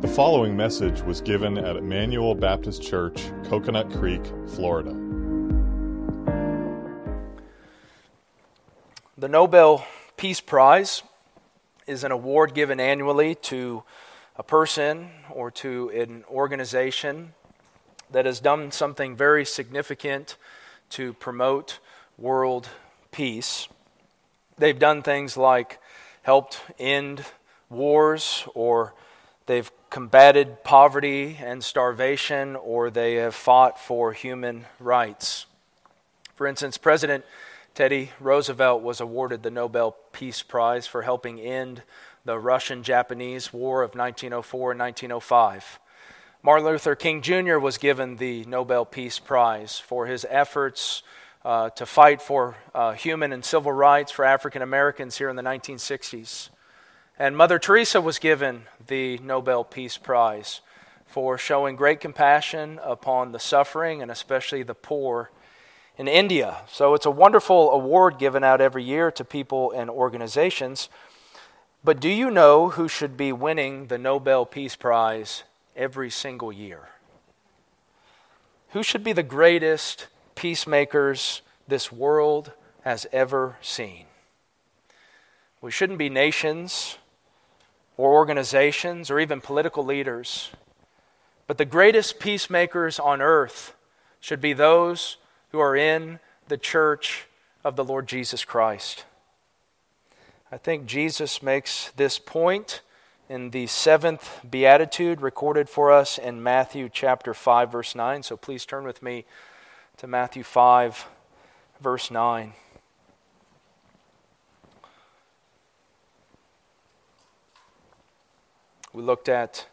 The following message was given at Emmanuel Baptist Church, Coconut Creek, Florida. The Nobel Peace Prize is an award given annually to a person or to an organization that has done something very significant to promote world peace. They've done things like helped end wars, or they've combated poverty and starvation, or they have fought for human rights. For instance, President Teddy Roosevelt was awarded the Nobel Peace Prize for helping end the Russian Japanese War of 1904 and 1905. Martin Luther King Jr. was given the Nobel Peace Prize for his efforts uh, to fight for uh, human and civil rights for African Americans here in the 1960s. And Mother Teresa was given the Nobel Peace Prize for showing great compassion upon the suffering and especially the poor in India. So it's a wonderful award given out every year to people and organizations. But do you know who should be winning the Nobel Peace Prize every single year? Who should be the greatest peacemakers this world has ever seen? We shouldn't be nations or organizations or even political leaders. But the greatest peacemakers on earth should be those who are in the church of the Lord Jesus Christ. I think Jesus makes this point in the seventh beatitude recorded for us in Matthew chapter 5, verse 9. So please turn with me to Matthew 5, verse 9. We looked at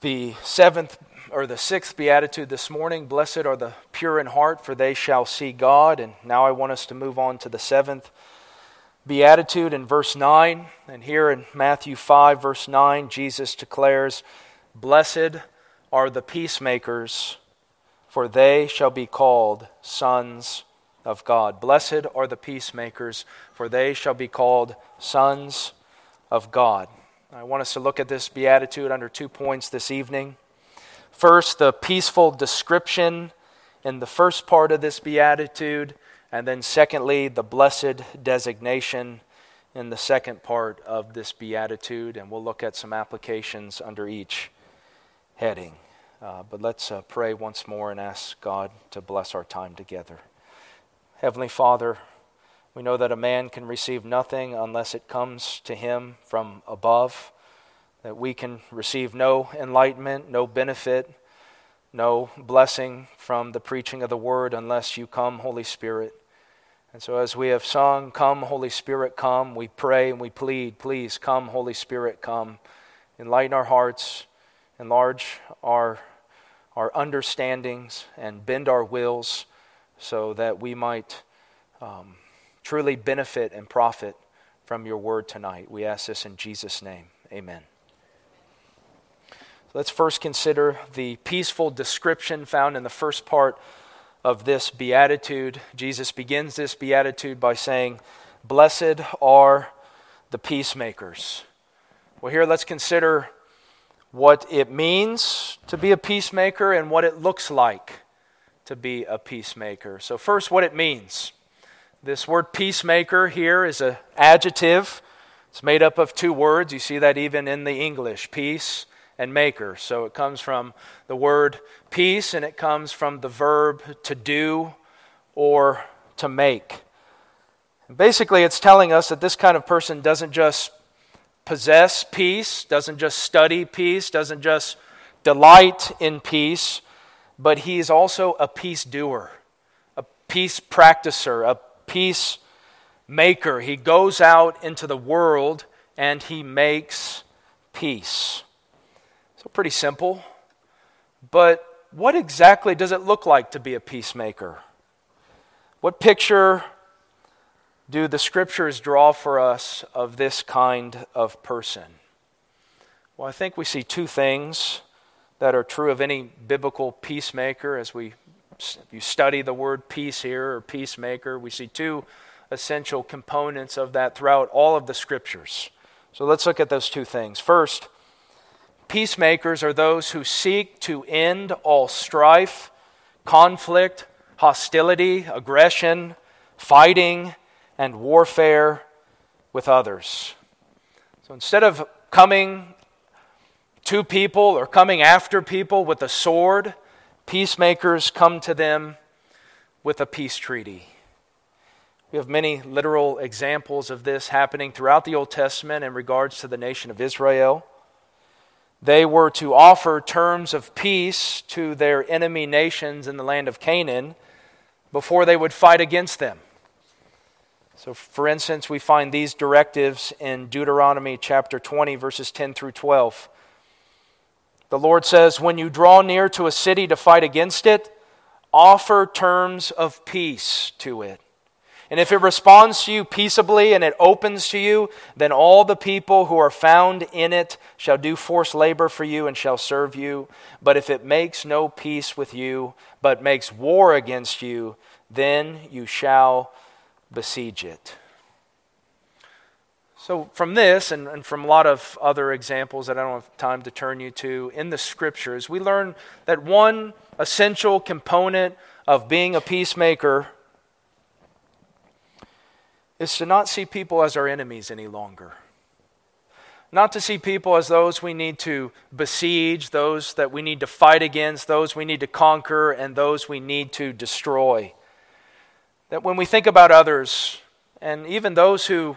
the seventh or the sixth beatitude this morning Blessed are the pure in heart, for they shall see God. And now I want us to move on to the seventh beatitude in verse 9. And here in Matthew 5, verse 9, Jesus declares, Blessed are the peacemakers, for they shall be called sons of God. Blessed are the peacemakers, for they shall be called sons of God. I want us to look at this beatitude under two points this evening. First, the peaceful description in the first part of this beatitude, and then secondly, the blessed designation in the second part of this beatitude, and we'll look at some applications under each heading. Uh, but let's uh, pray once more and ask God to bless our time together. Heavenly Father, we know that a man can receive nothing unless it comes to him from above, that we can receive no enlightenment, no benefit, no blessing from the preaching of the word unless you come, Holy Spirit. And so, as we have sung, Come, Holy Spirit, come, we pray and we plead, Please come, Holy Spirit, come. Enlighten our hearts, enlarge our, our understandings, and bend our wills so that we might. Um, truly benefit and profit from your word tonight. We ask this in Jesus' name. Amen. Let's first consider the peaceful description found in the first part of this beatitude. Jesus begins this beatitude by saying, Blessed are the peacemakers. Well, here let's consider what it means to be a peacemaker and what it looks like to be a peacemaker. So, first, what it means. This word peacemaker here is an adjective. It's made up of two words. You see that even in the English peace and maker. So it comes from the word peace and it comes from the verb to do or to make. Basically, it's telling us that this kind of person doesn't just possess peace, doesn't just study peace, doesn't just delight in peace, but he is also a peace doer, a peace practicer, a peacemaker. He goes out into the world and he makes peace. So, pretty simple. But what exactly does it look like to be a peacemaker? What picture do the scriptures draw for us of this kind of person? Well, I think we see two things that are true of any biblical peacemaker as we if you study the word peace here or peacemaker, we see two essential components of that throughout all of the scriptures. So let's look at those two things. First, peacemakers are those who seek to end all strife, conflict, hostility, aggression, fighting, and warfare with others. So instead of coming to people or coming after people with a sword, peacemakers come to them with a peace treaty. We have many literal examples of this happening throughout the Old Testament in regards to the nation of Israel. They were to offer terms of peace to their enemy nations in the land of Canaan before they would fight against them. So, for instance, we find these directives in Deuteronomy chapter 20, verses 10 through 12. The Lord says, When you draw near to a city to fight against it, offer terms of peace to it. And if it responds to you peaceably and it opens to you, then all the people who are found in it shall do forced labor for you and shall serve you. But if it makes no peace with you, but makes war against you, then you shall besiege it. So, from this and, and, from a lot of other examples that I don't have time to turn you to in the scriptures, we learn that one essential component of being a peacemaker is to not see people as our enemies any longer. Not to see people as those we need to besiege, those that we need to fight against, those we need to conquer, and those we need to destroy. That when we think about others, and even those who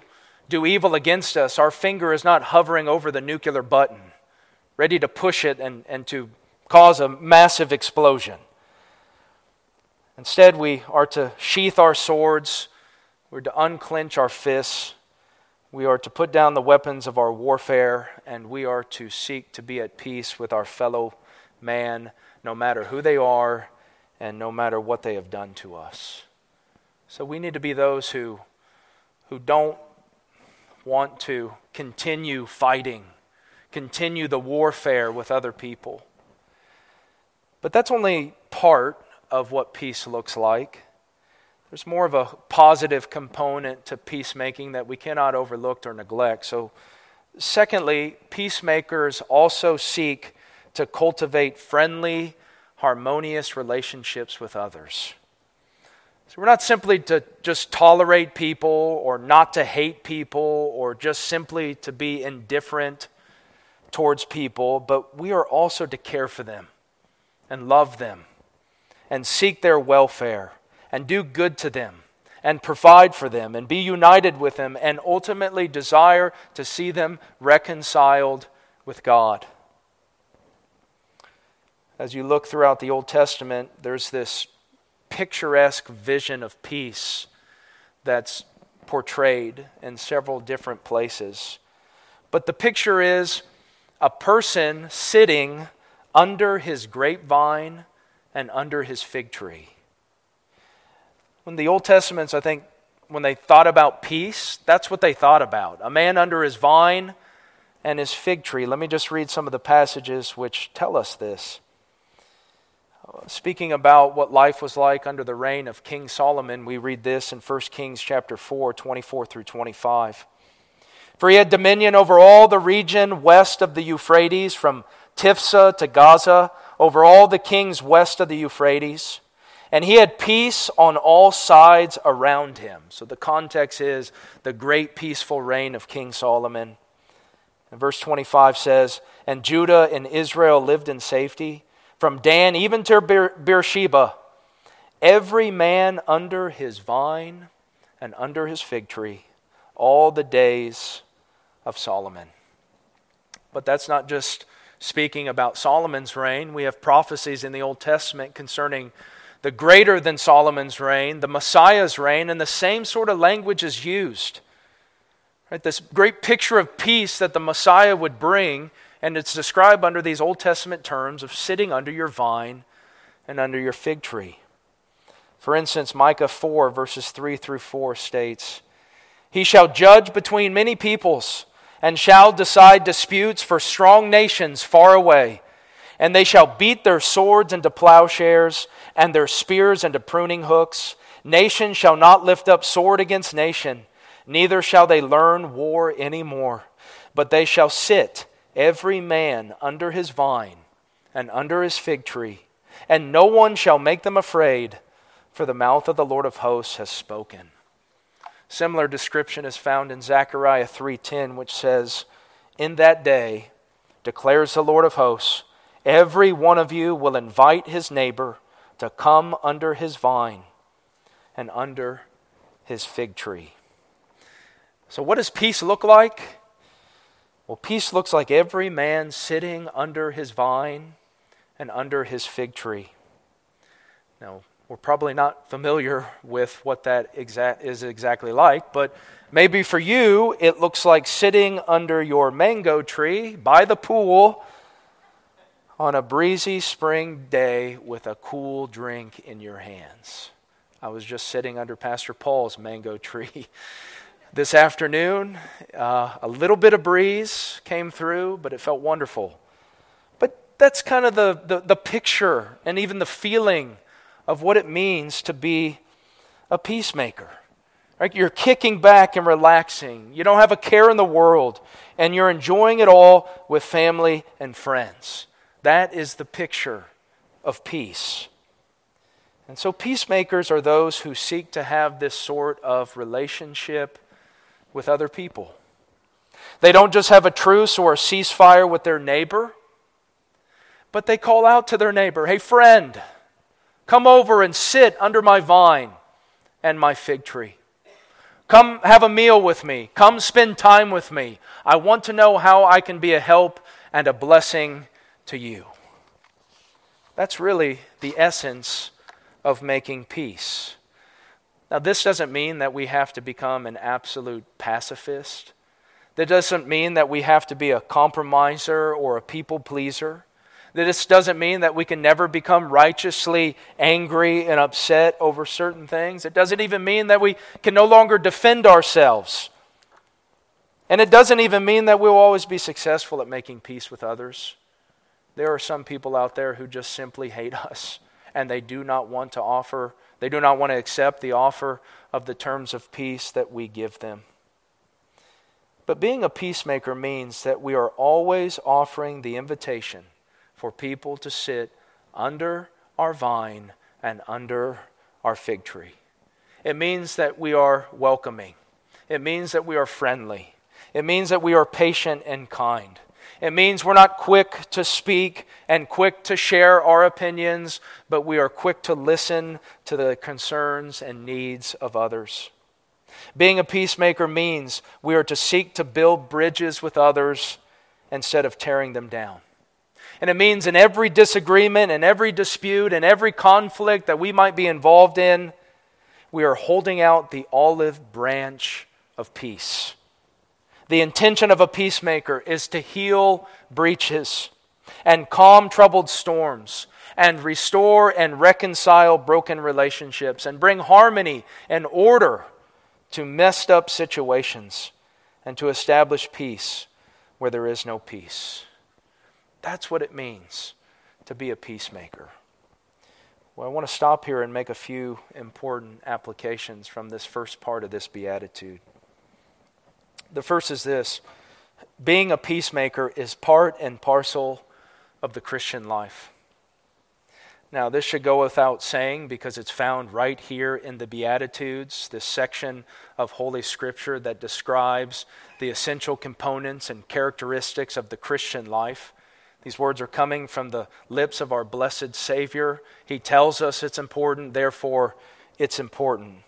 do evil against us, our finger is not hovering over the nuclear button, ready to push it and, and to cause a massive explosion. Instead, we are to sheath our swords we're to unclench our fists. We are to put down the weapons of our warfare, and we are to seek to be at peace with our fellow man, no matter who they are and no matter what they have done to us. So we need to be those who, who don't want to continue fighting, continue the warfare with other people. But that's only part of what peace looks like. There's more of a positive component to peacemaking that we cannot overlook or neglect. So, secondly, peacemakers also seek to cultivate friendly, harmonious relationships with others. So, we're not simply to just tolerate people or not to hate people or just simply to be indifferent towards people, but we are also to care for them and love them and seek their welfare and do good to them and provide for them and be united with them and ultimately desire to see them reconciled with God. As you look throughout the Old Testament, there's this picturesque vision of peace that's portrayed in several different places. But the picture is a person sitting under his grapevine and under his fig tree. When the Old Testaments, I think, when they thought about peace, that's what they thought about. A man under his vine and his fig tree. Let me just read some of the passages which tell us this. Speaking about what life was like under the reign of King Solomon, we read this in 1 Kings chapter 4, 24 through 25. For he had dominion over all the region west of the Euphrates, from Tiphsah to Gaza, over all the kings west of the Euphrates. And he had peace on all sides around him. So the context is the great peaceful reign of King Solomon. And verse 25 says, And Judah and Israel lived in safety, from Dan even to Beersheba, every man under his vine and under his fig tree, all the days of Solomon. But that's not just speaking about Solomon's reign. We have prophecies in the Old Testament concerning the greater than Solomon's reign, the Messiah's reign, and the same sort of language is used. Right? This great picture of peace that the Messiah would bring, and it's described under these Old Testament terms of sitting under your vine and under your fig tree. For instance, Micah 4, verses 3 through 4 states, He shall judge between many peoples, and shall decide disputes for strong nations far away. And they shall beat their swords into plowshares and their spears into pruning hooks. Nation shall not lift up sword against nation, neither shall they learn war any more, but they shall sit every man under his vine and under his fig tree, and no one shall make them afraid, for the mouth of the Lord of hosts has spoken. Similar description is found in Zechariah 3:10 which says, "In that day declares the Lord of hosts, every one of you will invite his neighbor to come under his vine and under his fig tree." So what does peace look like? Well, peace looks like every man sitting under his vine and under his fig tree. Now, we're probably not familiar with what that is exactly like, but maybe for you it looks like sitting under your mango tree by the pool on a breezy spring day with a cool drink in your hands. I was just sitting under Pastor Paul's mango tree this afternoon. Uh, a little bit of breeze came through, but it felt wonderful. But that's kind of the, the, the picture and even the feeling of what it means to be a peacemaker. Right? You're kicking back and relaxing. You don't have a care in the world, and you're enjoying it all with family and friends. That is the picture of peace. And so, peacemakers are those who seek to have this sort of relationship with other people. They don't just have a truce or a ceasefire with their neighbor, but they call out to their neighbor, Hey, friend, Come over and sit under my vine and my fig tree. Come have a meal with me. Come spend time with me. I want to know how I can be a help and a blessing to you. That's really the essence of making peace. Now, this doesn't mean that we have to become an absolute pacifist. That doesn't mean that we have to be a compromiser or a people pleaser. That this doesn't mean that we can never become righteously angry and upset over certain things. It doesn't even mean that we can no longer defend ourselves. And it doesn't even mean that we'll always be successful at making peace with others. There are some people out there who just simply hate us and they do not want to offer, they do not want to accept the offer of the terms of peace that we give them. But being a peacemaker means that we are always offering the invitation for people to sit under our vine and under our fig tree. It means that we are welcoming. It means that we are friendly. It means that we are patient and kind. It means we're not quick to speak and quick to share our opinions, but we are quick to listen to the concerns and needs of others. Being a peacemaker means we are to seek to build bridges with others instead of tearing them down. And it means in every disagreement in every dispute in every conflict that we might be involved in, we are holding out the olive branch of peace. The intention of a peacemaker is to heal breaches and calm troubled storms and restore and reconcile broken relationships and bring harmony and order to messed up situations and to establish peace where there is no peace. That's what it means to be a peacemaker. Well, I want to stop here and make a few important applications from this first part of this beatitude. The first is this being a peacemaker is part and parcel of the Christian life. Now, this should go without saying because it's found right here in the Beatitudes, this section of Holy Scripture that describes the essential components and characteristics of the Christian life. These words are coming from the lips of our blessed Savior. He tells us it's important, therefore, it's important.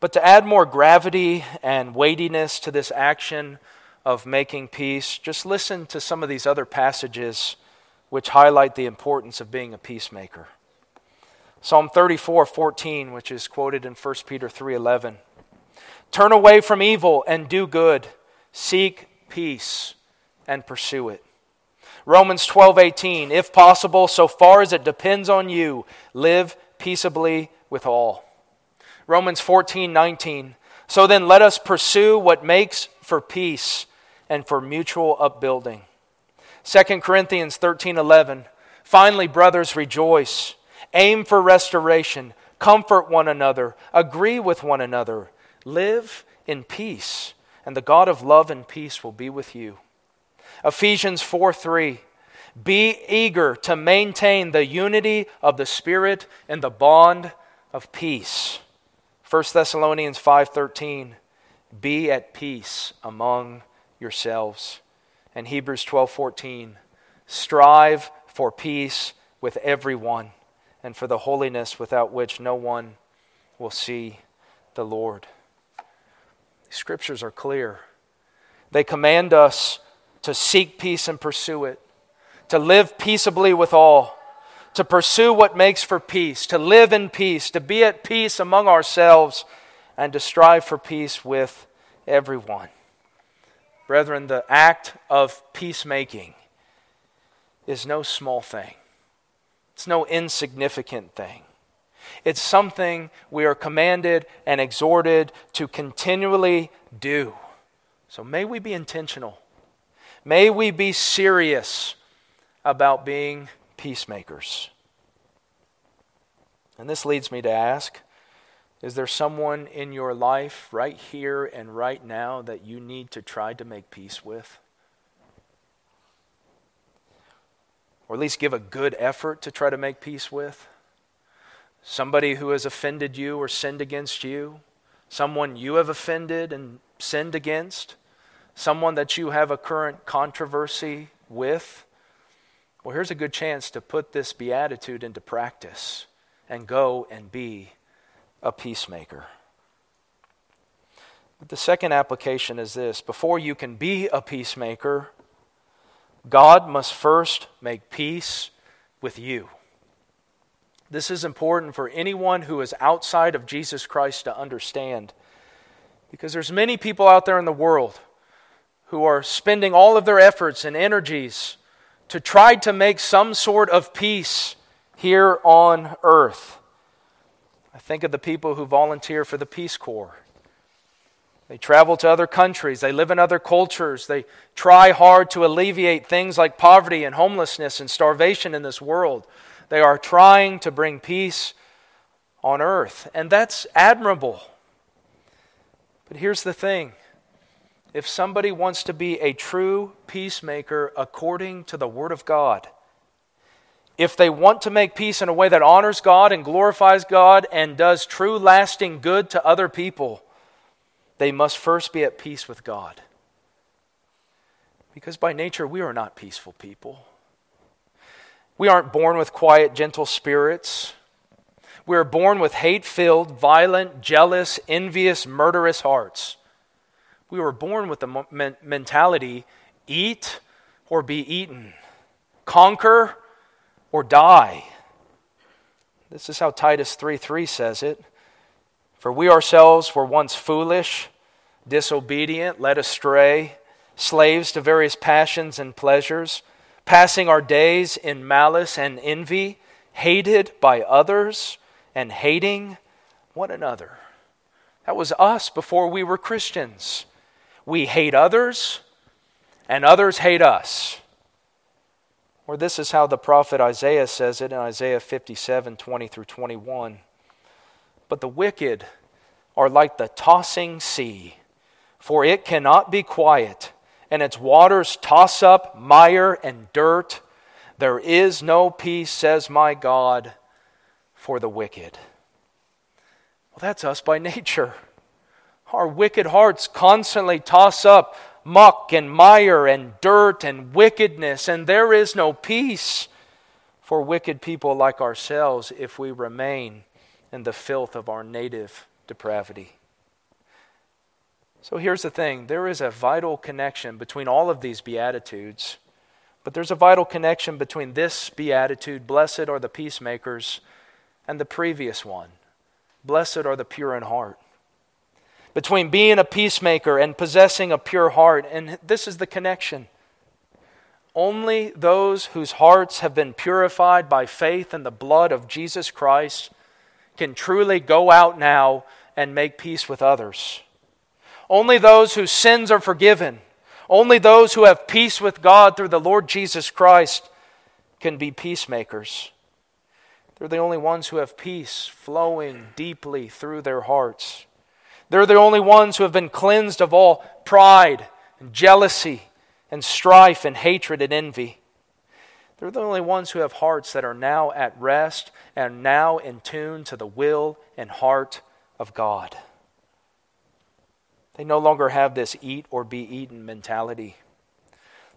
But to add more gravity and weightiness to this action of making peace, just listen to some of these other passages which highlight the importance of being a peacemaker. Psalm 34, 14, which is quoted in 1 Peter 3, 11. Turn away from evil and do good. Seek peace and pursue it. Romans 12:18 If possible so far as it depends on you live peaceably with all. Romans 14:19 So then let us pursue what makes for peace and for mutual upbuilding. 2 Corinthians 13:11 Finally brothers rejoice aim for restoration comfort one another agree with one another live in peace and the God of love and peace will be with you. Ephesians 4 3. Be eager to maintain the unity of the Spirit and the bond of peace. 1 Thessalonians 5:13 Be at peace among yourselves. And Hebrews 12:14 Strive for peace with everyone and for the holiness without which no one will see the Lord. Scriptures are clear. They command us to seek peace and pursue it, to live peaceably with all, to pursue what makes for peace, to live in peace, to be at peace among ourselves, and to strive for peace with everyone. Brethren, the act of peacemaking is no small thing. It's no insignificant thing. It's something we are commanded and exhorted to continually do. So may we be intentional. May we be serious about being peacemakers. And this leads me to ask Is there someone in your life right here and right now that you need to try to make peace with? or at least give a good effort to try to make peace with? Somebody who has offended you or sinned against you? Someone you have offended and sinned against? Someone that you have a current controversy with? Well, here's a good chance to put this beatitude into practice and go and be a peacemaker. But the second application is this before you can be a peacemaker, God must first make peace with you. This is important for anyone who is outside of Jesus Christ to understand. Because there's many people out there in the world who are spending all of their efforts and energies to try to make some sort of peace here on earth. I think of the people who volunteer for the Peace Corps. They travel to other countries. They live in other cultures. They try hard to alleviate things like poverty and homelessness and starvation in this world. They are trying to bring peace on earth. And that's admirable. But here's the thing if somebody wants to be a true peacemaker according to the Word of God, if they want to make peace in a way that honors God and glorifies God and does true lasting good to other people, they must first be at peace with God. Because by nature, we are not peaceful people. We aren't born with quiet, gentle spirits. We are born with hate filled, violent, jealous, envious, murderous hearts. We were born with the mentality eat or be eaten, conquer or die. This is how Titus 3 3 says it. For we ourselves were once foolish, disobedient, led astray, slaves to various passions and pleasures, passing our days in malice and envy, hated by others, and hating one another. That was us before we were Christians. We hate others, and others hate us. Or this is how the prophet Isaiah says it in Isaiah 57 20 through 21. But the wicked are like the tossing sea, for it cannot be quiet, and its waters toss up mire and dirt. There is no peace, says my God, for the wicked. Well, that's us by nature. Our wicked hearts constantly toss up muck and mire and dirt and wickedness, and there is no peace for wicked people like ourselves if we remain in the filth of our native depravity. So here's the thing there is a vital connection between all of these Beatitudes, but there's a vital connection between this Beatitude, blessed are the peacemakers, and the previous one, blessed are the pure in heart. Between being a peacemaker and possessing a pure heart, and this is the connection. Only those whose hearts have been purified by faith in the blood of Jesus Christ can truly go out now and make peace with others. Only those whose sins are forgiven, only those who have peace with God through the Lord Jesus Christ can be peacemakers. They're the only ones who have peace flowing deeply through their hearts. They're the only ones who have been cleansed of all pride and jealousy and strife and hatred and envy. They're the only ones who have hearts that are now at rest and now in tune to the will and heart of God. They no longer have this eat or be eaten mentality.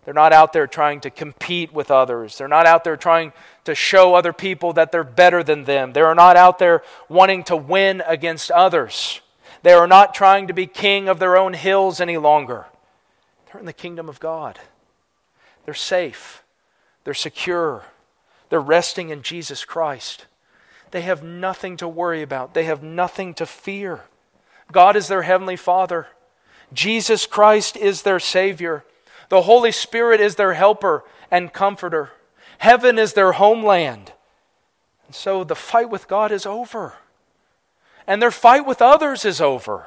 They're not out there trying to compete with others. They're not out there trying to show other people that they're better than them. They are not out there wanting to win against others. They are not trying to be king of their own hills any longer. They're in the kingdom of God. They're safe. They're secure. They're resting in Jesus Christ. They have nothing to worry about, they have nothing to fear. God is their heavenly Father. Jesus Christ is their Savior. The Holy Spirit is their helper and comforter. Heaven is their homeland. And so the fight with God is over. And their fight with others is over.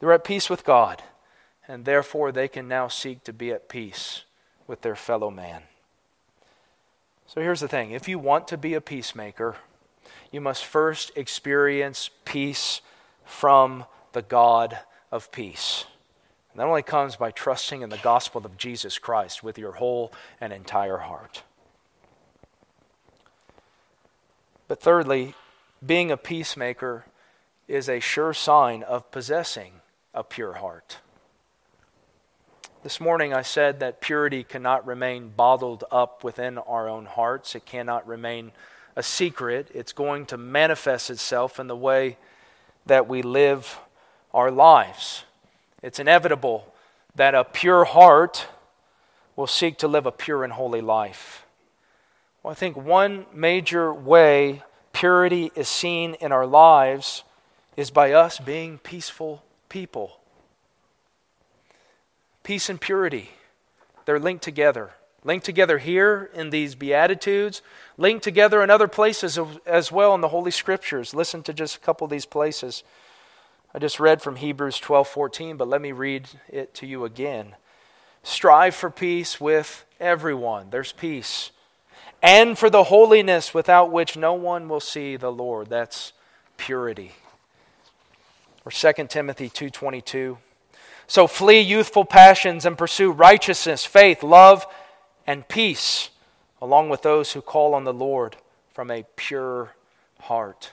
They're at peace with God, and therefore they can now seek to be at peace with their fellow man. So here's the thing if you want to be a peacemaker, you must first experience peace from the God of peace. And that only comes by trusting in the gospel of Jesus Christ with your whole and entire heart. But thirdly, being a peacemaker is a sure sign of possessing a pure heart. This morning I said that purity cannot remain bottled up within our own hearts. It cannot remain a secret. It's going to manifest itself in the way that we live our lives. It's inevitable that a pure heart will seek to live a pure and holy life. Well, I think one major way purity is seen in our lives is by us being peaceful people. Peace and purity, they're linked together. Linked together here in these Beatitudes, linked together in other places as well in the Holy Scriptures. Listen to just a couple of these places. I just read from Hebrews 12:14, but let me read it to you again. Strive for peace with everyone. There's peace. And for the holiness without which no one will see the Lord. That's purity. Or 2 Timothy 2:22. So flee youthful passions and pursue righteousness, faith, love, and peace, along with those who call on the Lord from a pure heart.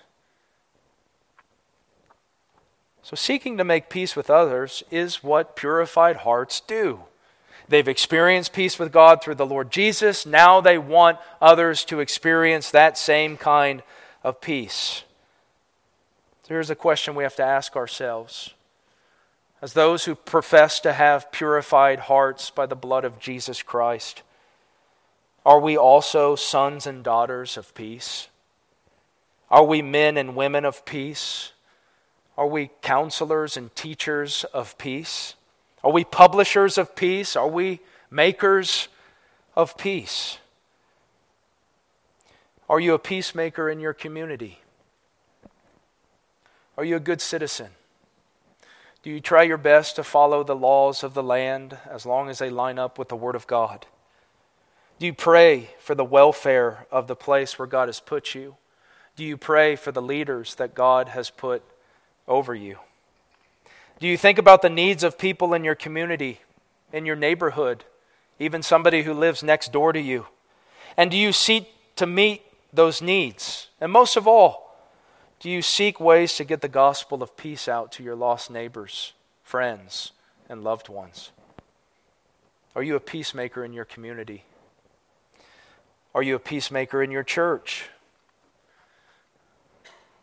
So, seeking to make peace with others is what purified hearts do. They've experienced peace with God through the Lord Jesus. Now they want others to experience that same kind of peace. So, here's a question we have to ask ourselves. As those who profess to have purified hearts by the blood of Jesus Christ, are we also sons and daughters of peace? Are we men and women of peace? Are we counselors and teachers of peace? Are we publishers of peace? Are we makers of peace? Are you a peacemaker in your community? Are you a good citizen? Do you try your best to follow the laws of the land as long as they line up with the Word of God? Do you pray for the welfare of the place where God has put you? Do you pray for the leaders that God has put over you? Do you think about the needs of people in your community, in your neighborhood, even somebody who lives next door to you? And do you seek to meet those needs? And most of all, do you seek ways to get the gospel of peace out to your lost neighbors, friends, and loved ones? Are you a peacemaker in your community? Are you a peacemaker in your church?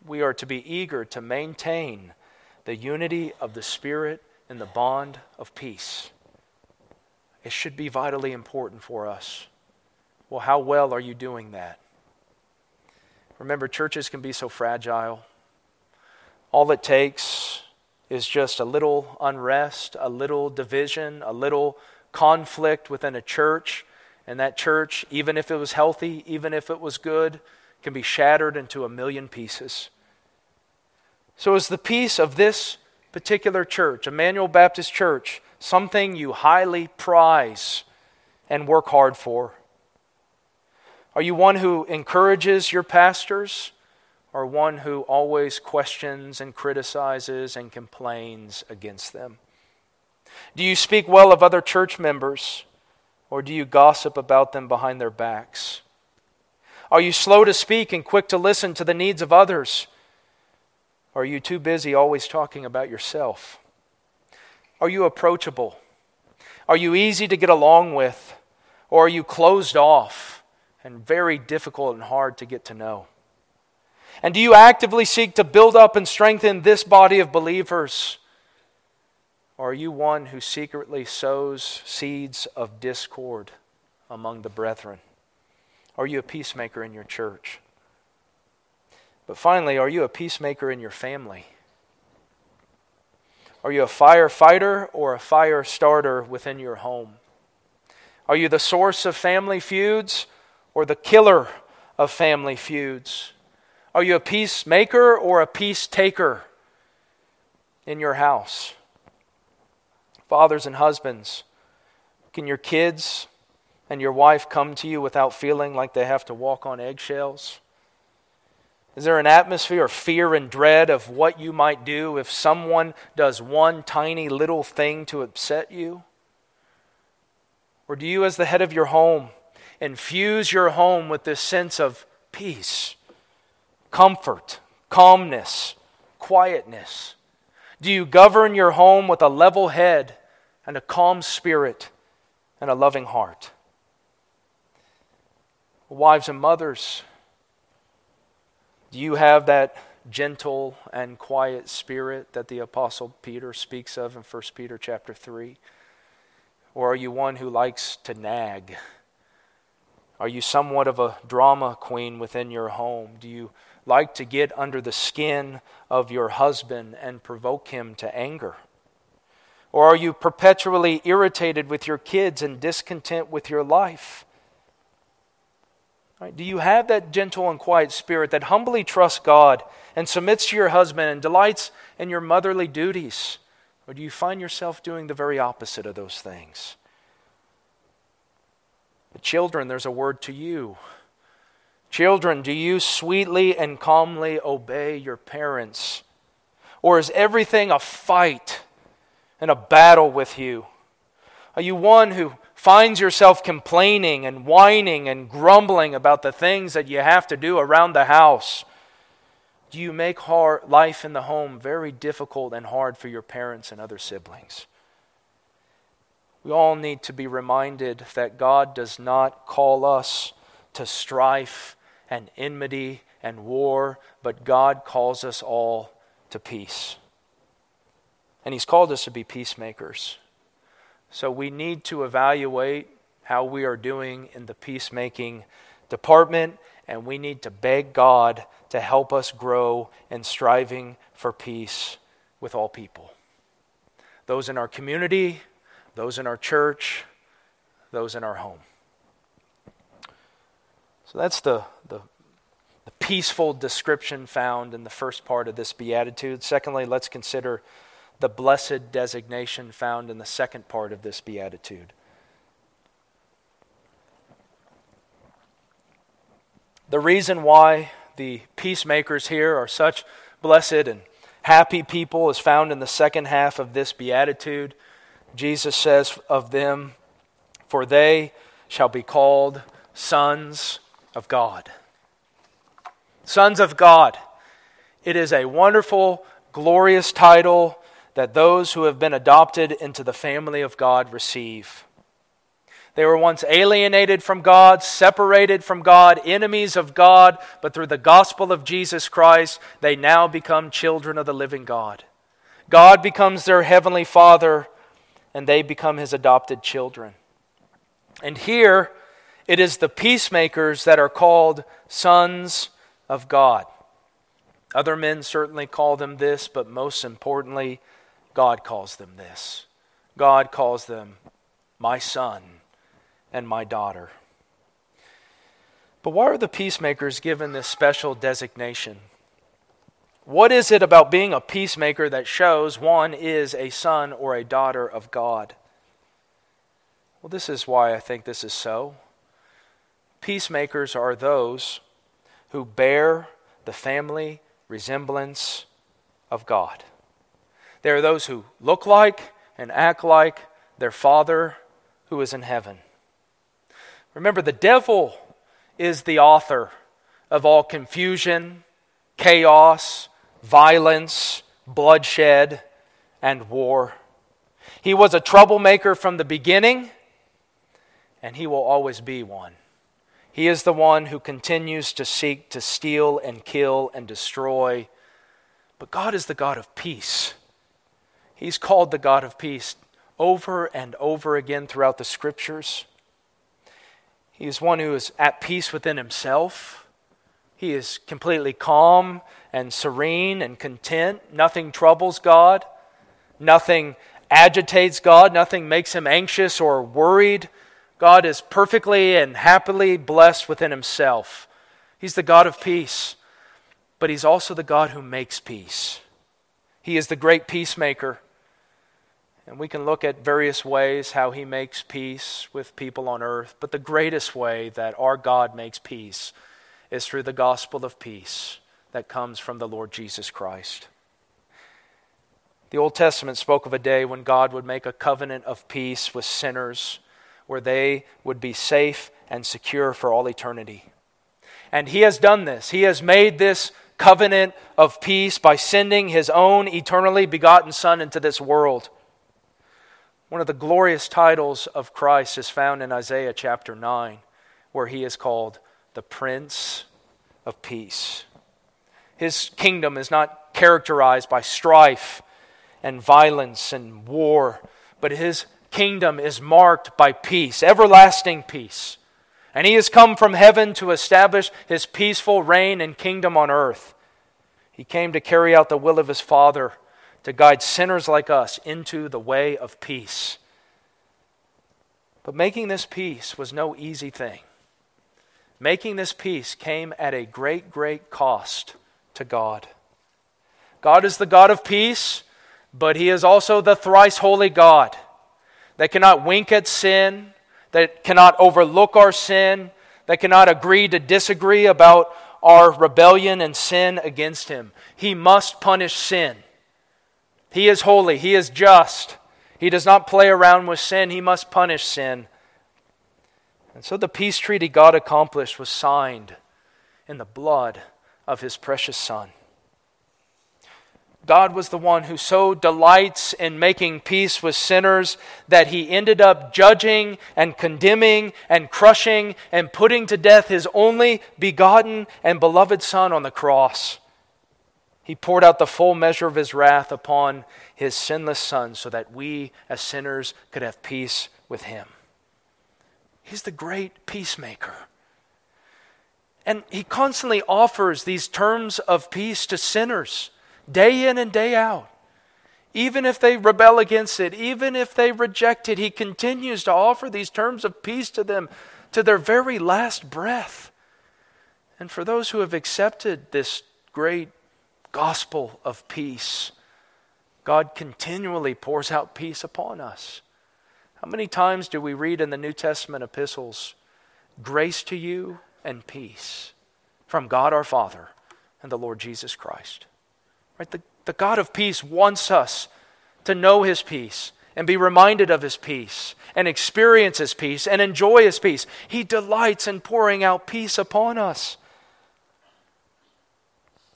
we are to be eager to maintain the unity of the Spirit and the bond of peace. It should be vitally important for us. Well, how well are you doing that? Remember, churches can be so fragile. All it takes is just a little unrest, a little division, a little conflict within a church, and that church, even if it was healthy, even if it was good, can be shattered into a million pieces. So, is the peace of this particular church, Emmanuel Baptist Church, something you highly prize and work hard for? Are you one who encourages your pastors or one who always questions and criticizes and complains against them? Do you speak well of other church members, or do you gossip about them behind their backs? Are you slow to speak and quick to listen to the needs of others? Are you too busy always talking about yourself? Are you approachable? Are you easy to get along with? Or are you closed off and very difficult and hard to get to know? And do you actively seek to build up and strengthen this body of believers? Or are you one who secretly sows seeds of discord among the brethren? Are you a peacemaker in your church? But finally, are you a peacemaker in your family? Are you a firefighter or a fire starter within your home? Are you the source of family feuds or the killer of family feuds? Are you a peacemaker or a peace taker in your house? Fathers and husbands, can your kids and your wife come to you without feeling like they have to walk on eggshells? Is there an atmosphere of fear and dread of what you might do if someone does one tiny little thing to upset you? Or do you, as the head of your home, infuse your home with this sense of peace, comfort, calmness, quietness? Do you govern your home with a level head and a calm spirit and a loving heart? Wives and mothers, do you have that gentle and quiet spirit that the apostle Peter speaks of in 1 Peter chapter 3? Or are you one who likes to nag? Are you somewhat of a drama queen within your home? Do you like to get under the skin of your husband and provoke him to anger? Or are you perpetually irritated with your kids and discontent with your life? Right? Do you have that gentle and quiet spirit that humbly trusts God and submits to your husband and delights in your motherly duties? Or do you find yourself doing the very opposite of those things? But children, there's a word to you. Children, do you sweetly and calmly obey your parents? Or is everything a fight and a battle with you? Are you one who finds yourself complaining and whining and grumbling about the things that you have to do around the house? do you make hard, life in the home very difficult and hard for your parents and other siblings? We all need to be reminded that God does not call us to strife and enmity and war, but God calls us all to peace. And He's called us to be peacemakers. So we need to evaluate how we are doing in the peacemaking department, and we need to beg God to help us grow in striving for peace with all people. Those in our community, those in our church, those in our home. So that's the, the, the, peaceful description found in the first part of this beatitude. Secondly, let's consider the blessed designation found in the second part of this beatitude. The reason why the peacemakers here are such blessed and happy people is found in the second half of this beatitude. Jesus says of them, For they shall be called sons of God. Sons of God. It is a wonderful, glorious title that those who have been adopted into the family of God receive. They were once alienated from God, separated from God, enemies of God, but through the gospel of Jesus Christ, they now become children of the living God. God becomes their heavenly Father, and they become his adopted children. And here, it is the peacemakers that are called sons of God. Other men certainly call them this, but most importantly, God calls them this. God calls them my son and my daughter. But why are the peacemakers given this special designation? What is it about being a peacemaker that shows one is a son or a daughter of God? Well, this is why I think this is so. Peacemakers are those who bear the family resemblance of God. They are those who look like and act like their Father who is in heaven. Remember, the devil is the author of all confusion, chaos, violence, bloodshed, and war. He was a troublemaker from the beginning, and he will always be one. He is the one who continues to seek to steal and kill and destroy. But God is the God of peace. He's called the God of peace over and over again throughout the scriptures. He is one who is at peace within himself. He is completely calm and serene and content. Nothing troubles God. Nothing agitates God. Nothing makes him anxious or worried. God is perfectly and happily blessed within himself. He's the God of peace, but he's also the God who makes peace. He is the great peacemaker. And we can look at various ways how he makes peace with people on earth. But the greatest way that our God makes peace is through the gospel of peace that comes from the Lord Jesus Christ. The Old Testament spoke of a day when God would make a covenant of peace with sinners, where they would be safe and secure for all eternity. And He has done this. He has made this covenant of peace by sending His own eternally begotten Son into this world. One of the glorious titles of Christ is found in Isaiah chapter 9, where he is called the Prince of Peace. His kingdom is not characterized by strife and violence and war, but his kingdom is marked by peace, everlasting peace. And he has come from heaven to establish his peaceful reign and kingdom on earth. He came to carry out the will of his Father to guide sinners like us into the way of peace. But making this peace was no easy thing. Making this peace came at a great, great cost to God. God is the God of peace, but He is also the thrice holy God that cannot wink at sin, that cannot overlook our sin, that cannot agree to disagree about our rebellion and sin against Him. He must punish sin. He is holy, He is just. He does not play around with sin, He must punish sin. And so the peace treaty God accomplished was signed in the blood of His precious Son. God was the one who so delights in making peace with sinners that he ended up judging and condemning and crushing and putting to death his only begotten and beloved Son on the cross. He poured out the full measure of his wrath upon his sinless Son so that we, as sinners, could have peace with him. He's the great peacemaker. And he constantly offers these terms of peace to sinners, day in and day out. Even if they rebel against it, even if they reject it, he continues to offer these terms of peace to them to their very last breath. And for those who have accepted this great gospel of peace. God continually pours out peace upon us. How many times do we read in the New Testament epistles, grace to you and peace from God our Father and the Lord Jesus Christ? Right? The, the God of peace wants us to know his peace and be reminded of his peace and experience his peace and enjoy his peace. He delights in pouring out peace upon us.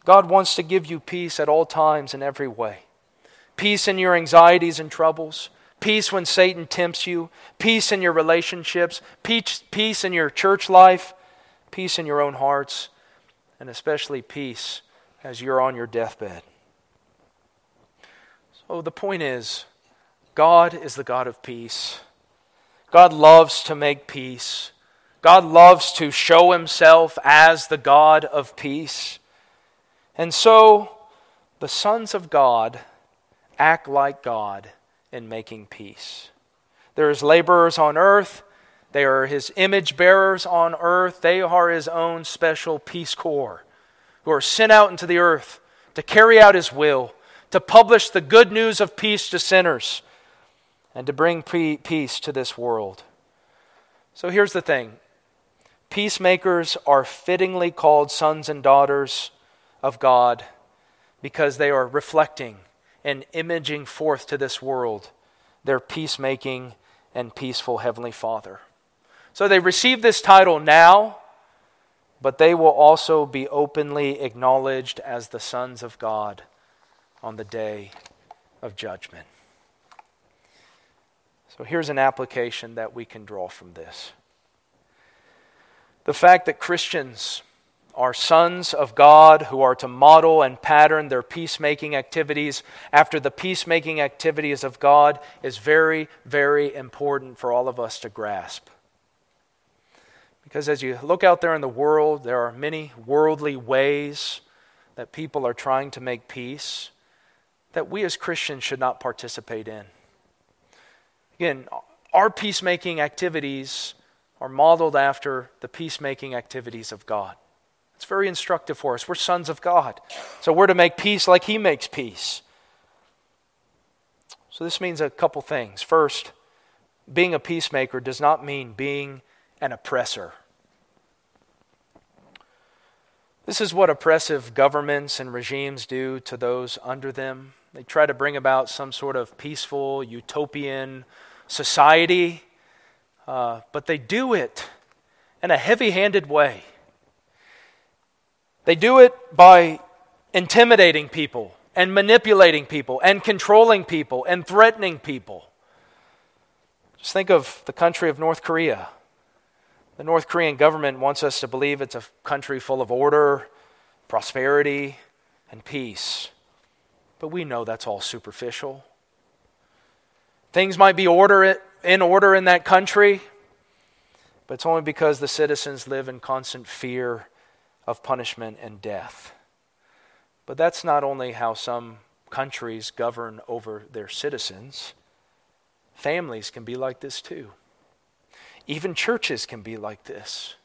God wants to give you peace at all times in every way. Peace in your anxieties and troubles, peace when Satan tempts you, peace in your relationships, peace, peace in your church life, peace in your own hearts, and especially peace as you're on your deathbed. So the point is God is the God of peace. God loves to make peace. God loves to show himself as the God of peace. And so the sons of God act like God in making peace. There's laborers on earth. They are his image bearers on earth. They are his own special peace corps who are sent out into the earth to carry out his will, to publish the good news of peace to sinners, and to bring peace to this world. So here's the thing peacemakers are fittingly called sons and daughters of God because they are reflecting and imaging forth to this world their peacemaking and peaceful Heavenly Father. So they receive this title now, but they will also be openly acknowledged as the sons of God on the day of judgment. So here's an application that we can draw from this. The fact that Christians are sons of God who are to model and pattern their peacemaking activities after the peacemaking activities of God is very, very important for all of us to grasp. Because as you look out there in the world, there are many worldly ways that people are trying to make peace that we as Christians should not participate in. Again, our peacemaking activities are modeled after the peacemaking activities of God. It's very instructive for us. We're sons of God. So we're to make peace like He makes peace. So this means a couple things. First, being a peacemaker does not mean being an oppressor. This is what oppressive governments and regimes do to those under them. They try to bring about some sort of peaceful, utopian society, uh, but they do it in a heavy handed way. They do it by intimidating people and manipulating people and controlling people and threatening people. Just think of the country of North Korea. The North Korean government wants us to believe it's a country full of order, prosperity, and peace. But we know that's all superficial. Things might be order in order in that country, but it's only because the citizens live in constant fear of punishment and death. But that's not only how some countries govern over their citizens, families can be like this too. Even churches can be like this.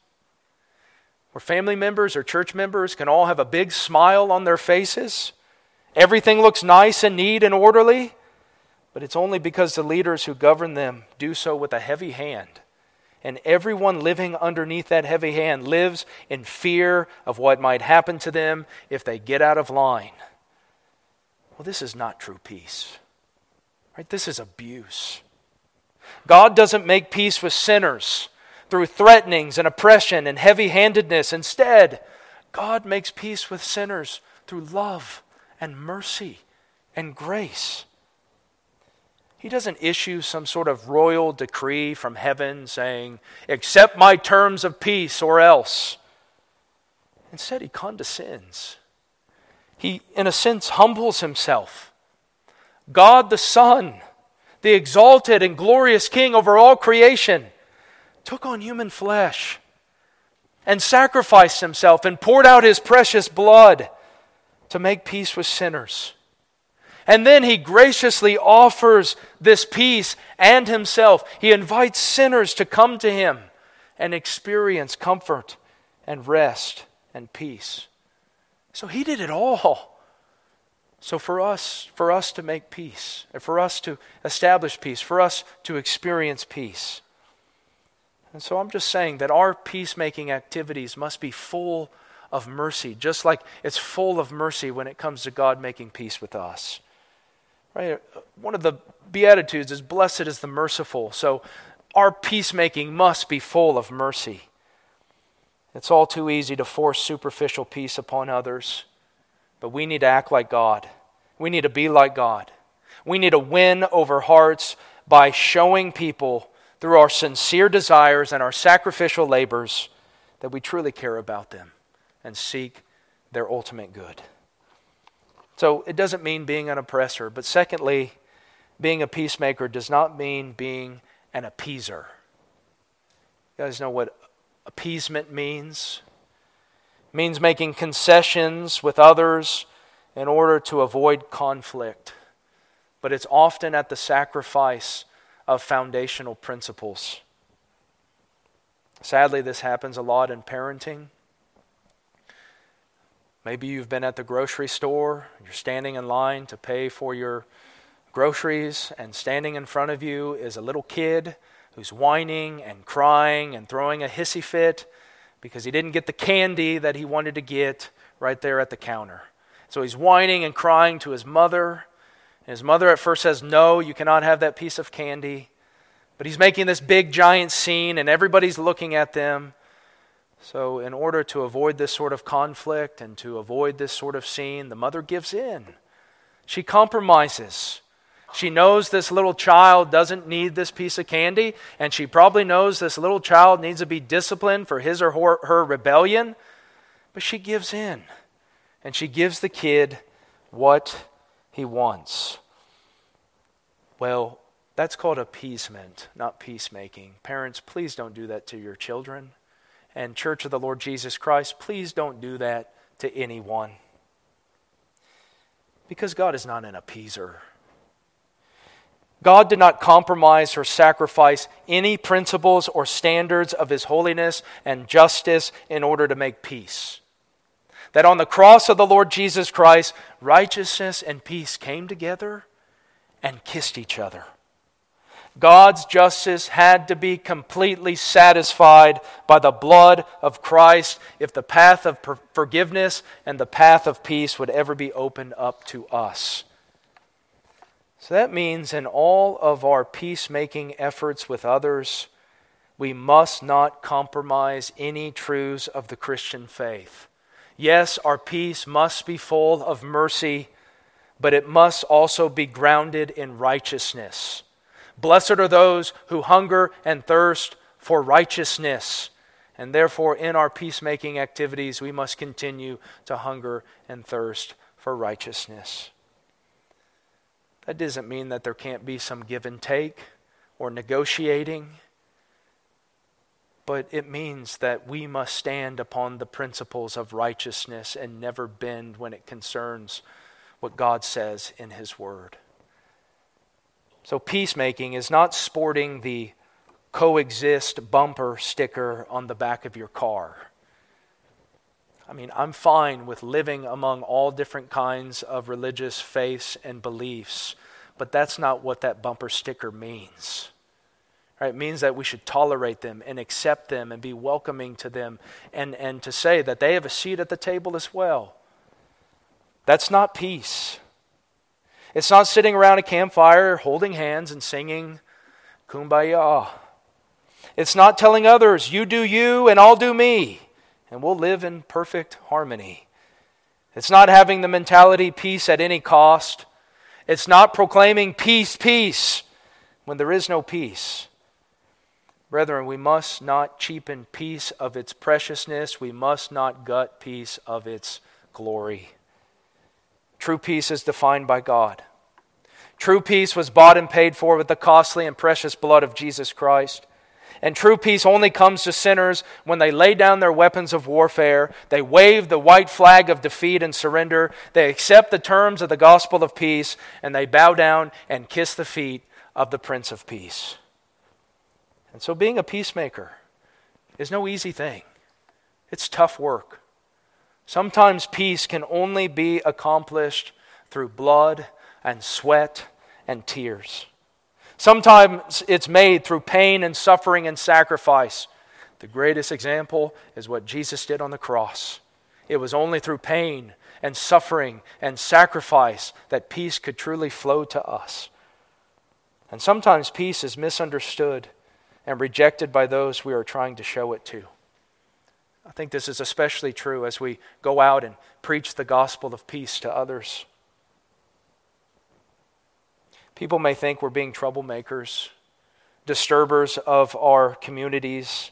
Where family members or church members can all have a big smile on their faces. Everything looks nice and neat and orderly, but it's only because the leaders who govern them do so with a heavy hand and everyone living underneath that heavy hand lives in fear of what might happen to them if they get out of line. Well, this is not true peace. Right? This is abuse. God doesn't make peace with sinners through threatenings and oppression and heavy handedness. Instead, God makes peace with sinners through love and mercy and grace. He doesn't issue some sort of royal decree from heaven saying, accept my terms of peace or else. Instead, he condescends. He, in a sense, humbles himself. God the Son, the exalted and glorious King over all creation, took on human flesh and sacrificed himself and poured out his precious blood to make peace with sinners. And then he graciously offers this peace and himself. He invites sinners to come to him and experience comfort and rest and peace. So he did it all. So for us, for us to make peace, for us to establish peace, for us to experience peace. And so I'm just saying that our peacemaking activities must be full of mercy, just like it's full of mercy when it comes to God making peace with us. Right? One of the Beatitudes is blessed is the merciful. So our peacemaking must be full of mercy. It's all too easy to force superficial peace upon others, but we need to act like God. We need to be like God. We need to win over hearts by showing people through our sincere desires and our sacrificial labors that we truly care about them and seek their ultimate good. So it doesn't mean being an oppressor. But secondly, being a peacemaker does not mean being an appeaser. You guys know what appeasement means? It means making concessions with others in order to avoid conflict. But it's often at the sacrifice of foundational principles. Sadly, this happens a lot in parenting. Maybe you've been at the grocery store, you're standing in line to pay for your groceries, and standing in front of you is a little kid who's whining and crying and throwing a hissy fit because he didn't get the candy that he wanted to get right there at the counter. So he's whining and crying to his mother, And his mother at first says, No, you cannot have that piece of candy. But he's making this big, giant scene, and everybody's looking at them. So, in order to avoid this sort of conflict and to avoid this sort of scene, the mother gives in. She compromises. She knows this little child doesn't need this piece of candy, and she probably knows this little child needs to be disciplined for his or her, rebellion, but she gives in. And she gives the kid what he wants. Well, that's called appeasement, not peacemaking. Parents, please don't do that to your children. And, Church of the Lord Jesus Christ, please don't do that to anyone. Because God is not an appeaser. God did not compromise or sacrifice any principles or standards of His holiness and justice in order to make peace. That on the cross of the Lord Jesus Christ, righteousness and peace came together and kissed each other. God's justice had to be completely satisfied by the blood of Christ if the path of forgiveness and the path of peace would ever be opened up to us. So that means in all of our peacemaking efforts with others, we must not compromise any truths of the Christian faith. Yes, our peace must be full of mercy, but it must also be grounded in righteousness. Blessed are those who hunger and thirst for righteousness. And therefore, in our peacemaking activities, we must continue to hunger and thirst for righteousness. That doesn't mean that there can't be some give and take or negotiating, but it means that we must stand upon the principles of righteousness and never bend when it concerns what God says in His Word. So, peacemaking is not sporting the coexist bumper sticker on the back of your car. I mean, I'm fine with living among all different kinds of religious faiths and beliefs, but that's not what that bumper sticker means. Right? It means that we should tolerate them and accept them and be welcoming to them and, and to say that they have a seat at the table as well. That's not peace. It's not sitting around a campfire holding hands and singing kumbaya. It's not telling others, you do you and I'll do me and we'll live in perfect harmony. It's not having the mentality peace at any cost. It's not proclaiming peace, peace, when there is no peace. Brethren, we must not cheapen peace of its preciousness. We must not gut peace of its glory. True peace is defined by God. True peace was bought and paid for with the costly and precious blood of Jesus Christ. And true peace only comes to sinners when they lay down their weapons of warfare, they wave the white flag of defeat and surrender, they accept the terms of the gospel of peace, and they bow down and kiss the feet of the Prince of Peace. And so being a peacemaker is no easy thing, it's tough work. Sometimes peace can only be accomplished through blood and sweat and tears. Sometimes it's made through pain and suffering and sacrifice. The greatest example is what Jesus did on the cross. It was only through pain and suffering and sacrifice that peace could truly flow to us. And sometimes peace is misunderstood and rejected by those we are trying to show it to. I think this is especially true as we go out and preach the gospel of peace to others. People may think we're being troublemakers, disturbers of our communities.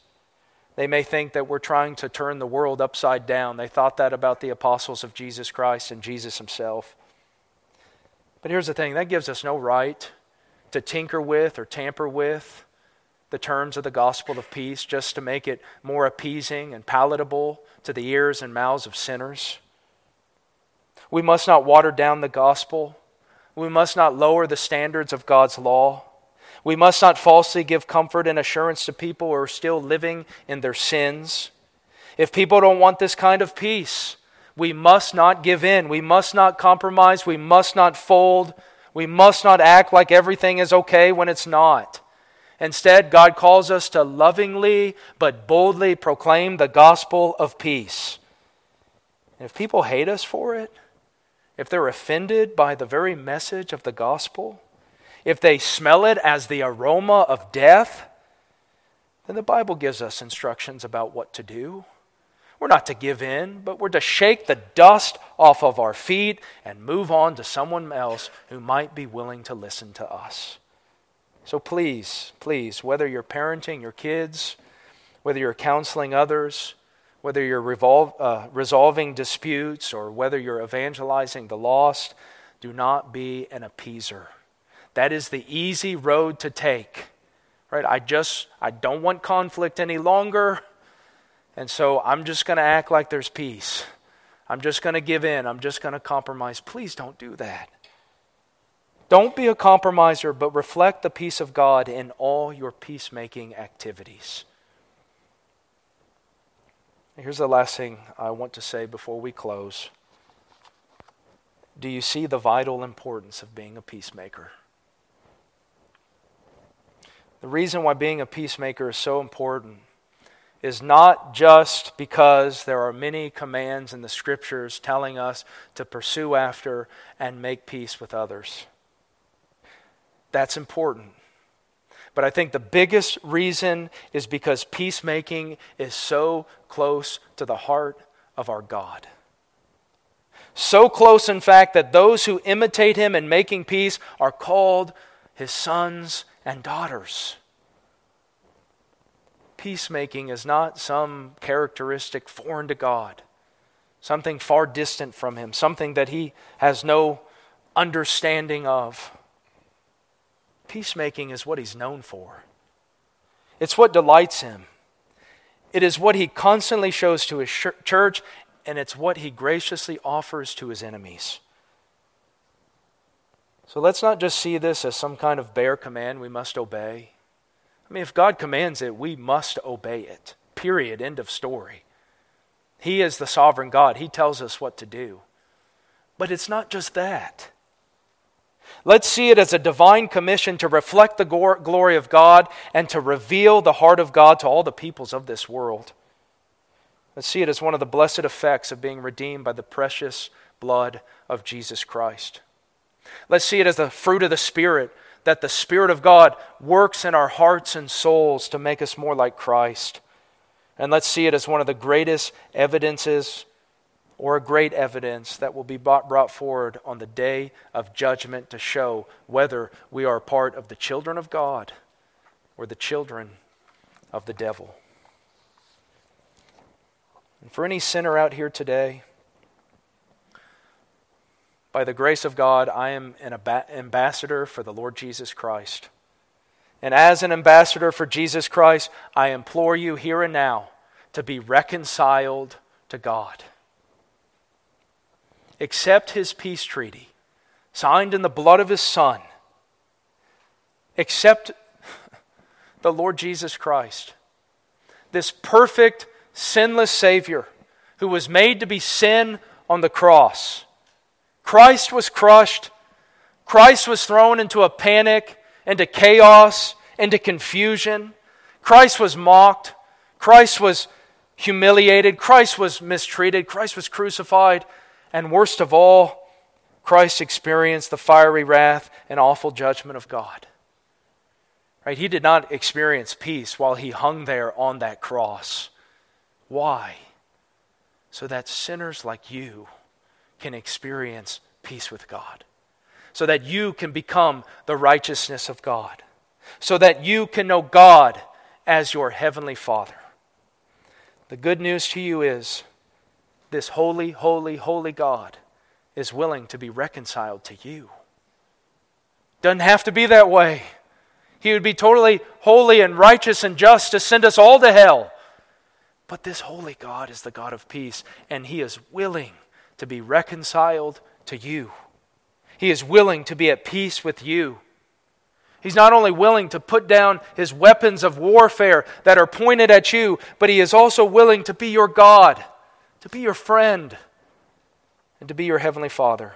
They may think that we're trying to turn the world upside down. They thought that about the apostles of Jesus Christ and Jesus himself. But here's the thing that gives us no right to tinker with or tamper with the terms of the gospel of peace just to make it more appeasing and palatable to the ears and mouths of sinners. We must not water down the gospel we must not lower the standards of God's law. We must not falsely give comfort and assurance to people who are still living in their sins. If people don't want this kind of peace, we must not give in. We must not compromise. We must not fold. We must not act like everything is okay when it's not. Instead, God calls us to lovingly but boldly proclaim the gospel of peace. And if people hate us for it, if they're offended by the very message of the gospel, if they smell it as the aroma of death, then the Bible gives us instructions about what to do. We're not to give in, but we're to shake the dust off of our feet and move on to someone else who might be willing to listen to us. So please, please, whether you're parenting your kids, whether you're counseling others, whether you're revolve, uh, resolving disputes, or whether you're evangelizing the lost, do not be an appeaser. That is the easy road to take. Right? I just I don't want conflict any longer. And so I'm just going to act like there's peace. I'm just going to give in. I'm just going to compromise. Please don't do that. Don't be a compromiser, but reflect the peace of God in all your peacemaking activities. Here's the last thing I want to say before we close. Do you see the vital importance of being a peacemaker? The reason why being a peacemaker is so important is not just because there are many commands in the scriptures telling us to pursue after and make peace with others. That's important. But I think the biggest reason is because peacemaking is so close to the heart of our God. So close, in fact, that those who imitate him in making peace are called his sons and daughters. Peacemaking is not some characteristic foreign to God, something far distant from him, something that he has no understanding of. Peacemaking is what he's known for. It's what delights him. It is what he constantly shows to his church, and it's what he graciously offers to his enemies. So let's not just see this as some kind of bare command we must obey. I mean, if God commands it, we must obey it. Period. End of story. He is the sovereign God, He tells us what to do. But it's not just that. Let's see it as a divine commission to reflect the glory of God and to reveal the heart of God to all the peoples of this world. Let's see it as one of the blessed effects of being redeemed by the precious blood of Jesus Christ. Let's see it as the fruit of the Spirit, that the Spirit of God works in our hearts and souls to make us more like Christ. And let's see it as one of the greatest evidences or a great evidence that will be brought forward on the day of judgment to show whether we are part of the children of God or the children of the devil. And for any sinner out here today, by the grace of God, I am an ambassador for the Lord Jesus Christ. And as an ambassador for Jesus Christ, I implore you here and now to be reconciled to God accept his peace treaty, signed in the blood of his Son, accept the Lord Jesus Christ, this perfect, sinless Savior who was made to be sin on the cross. Christ was crushed. Christ was thrown into a panic, into chaos, into confusion. Christ was mocked. Christ was humiliated. Christ was mistreated. Christ was crucified. And worst of all, Christ experienced the fiery wrath and awful judgment of God. Right? He did not experience peace while he hung there on that cross. Why? So that sinners like you can experience peace with God. So that you can become the righteousness of God. So that you can know God as your heavenly Father. The good news to you is this holy, holy, holy God is willing to be reconciled to you. Doesn't have to be that way. He would be totally holy and righteous and just to send us all to hell. But this holy God is the God of peace, and He is willing to be reconciled to you. He is willing to be at peace with you. He's not only willing to put down his weapons of warfare that are pointed at you, but he is also willing to be your God to be your friend, and to be your heavenly Father.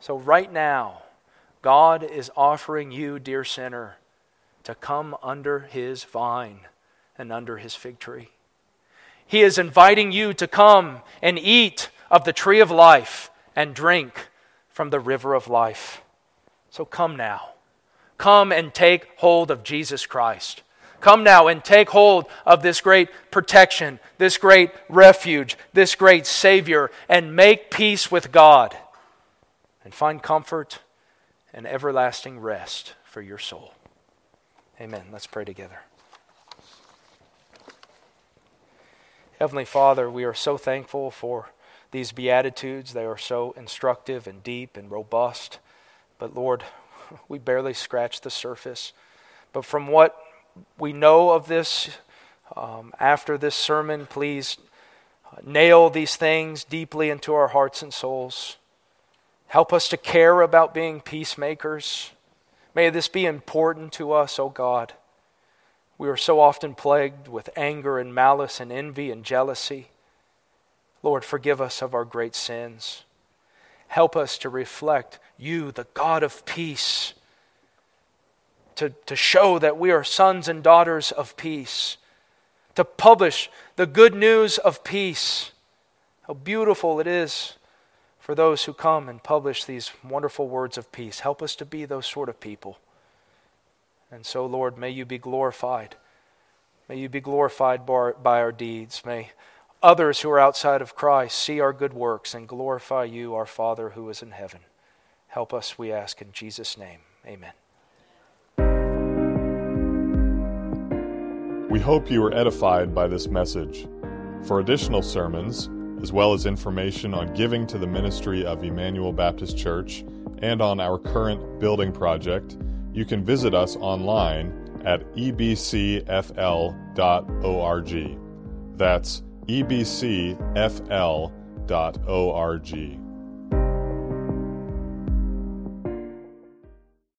So, right now, God is offering you, dear sinner, to come under his vine and under his fig tree. He is inviting you to come and eat of the tree of life and drink from the river of life. So come now. Come and take hold of Jesus Christ. Come now and take hold of this great protection, this great refuge, this great Savior, and make peace with God and find comfort and everlasting rest for your soul. Amen. Let's pray together. Heavenly Father, we are so thankful for these Beatitudes. They are so instructive and deep and robust. But Lord, we barely scratch the surface. But from what we know of this um, after this sermon, please nail these things deeply into our hearts and souls. Help us to care about being peacemakers. May this be important to us, O oh God. We are so often plagued with anger and malice and envy and jealousy. Lord, forgive us of our great sins. Help us to reflect you, the God of peace, to, to show that we are sons and daughters of peace, to publish the good news of peace. How beautiful it is for those who come and publish these wonderful words of peace. Help us to be those sort of people. And so, Lord, may you be glorified. May you be glorified by our deeds. May others who are outside of Christ see our good works and glorify you, our Father who is in heaven. Help us, we ask, in Jesus' name. Amen. We hope you were edified by this message. For additional sermons, as well as information on giving to the ministry of Emmanuel Baptist Church and on our current building project, you can visit us online at ebcfl.org. That's ebcfl.org.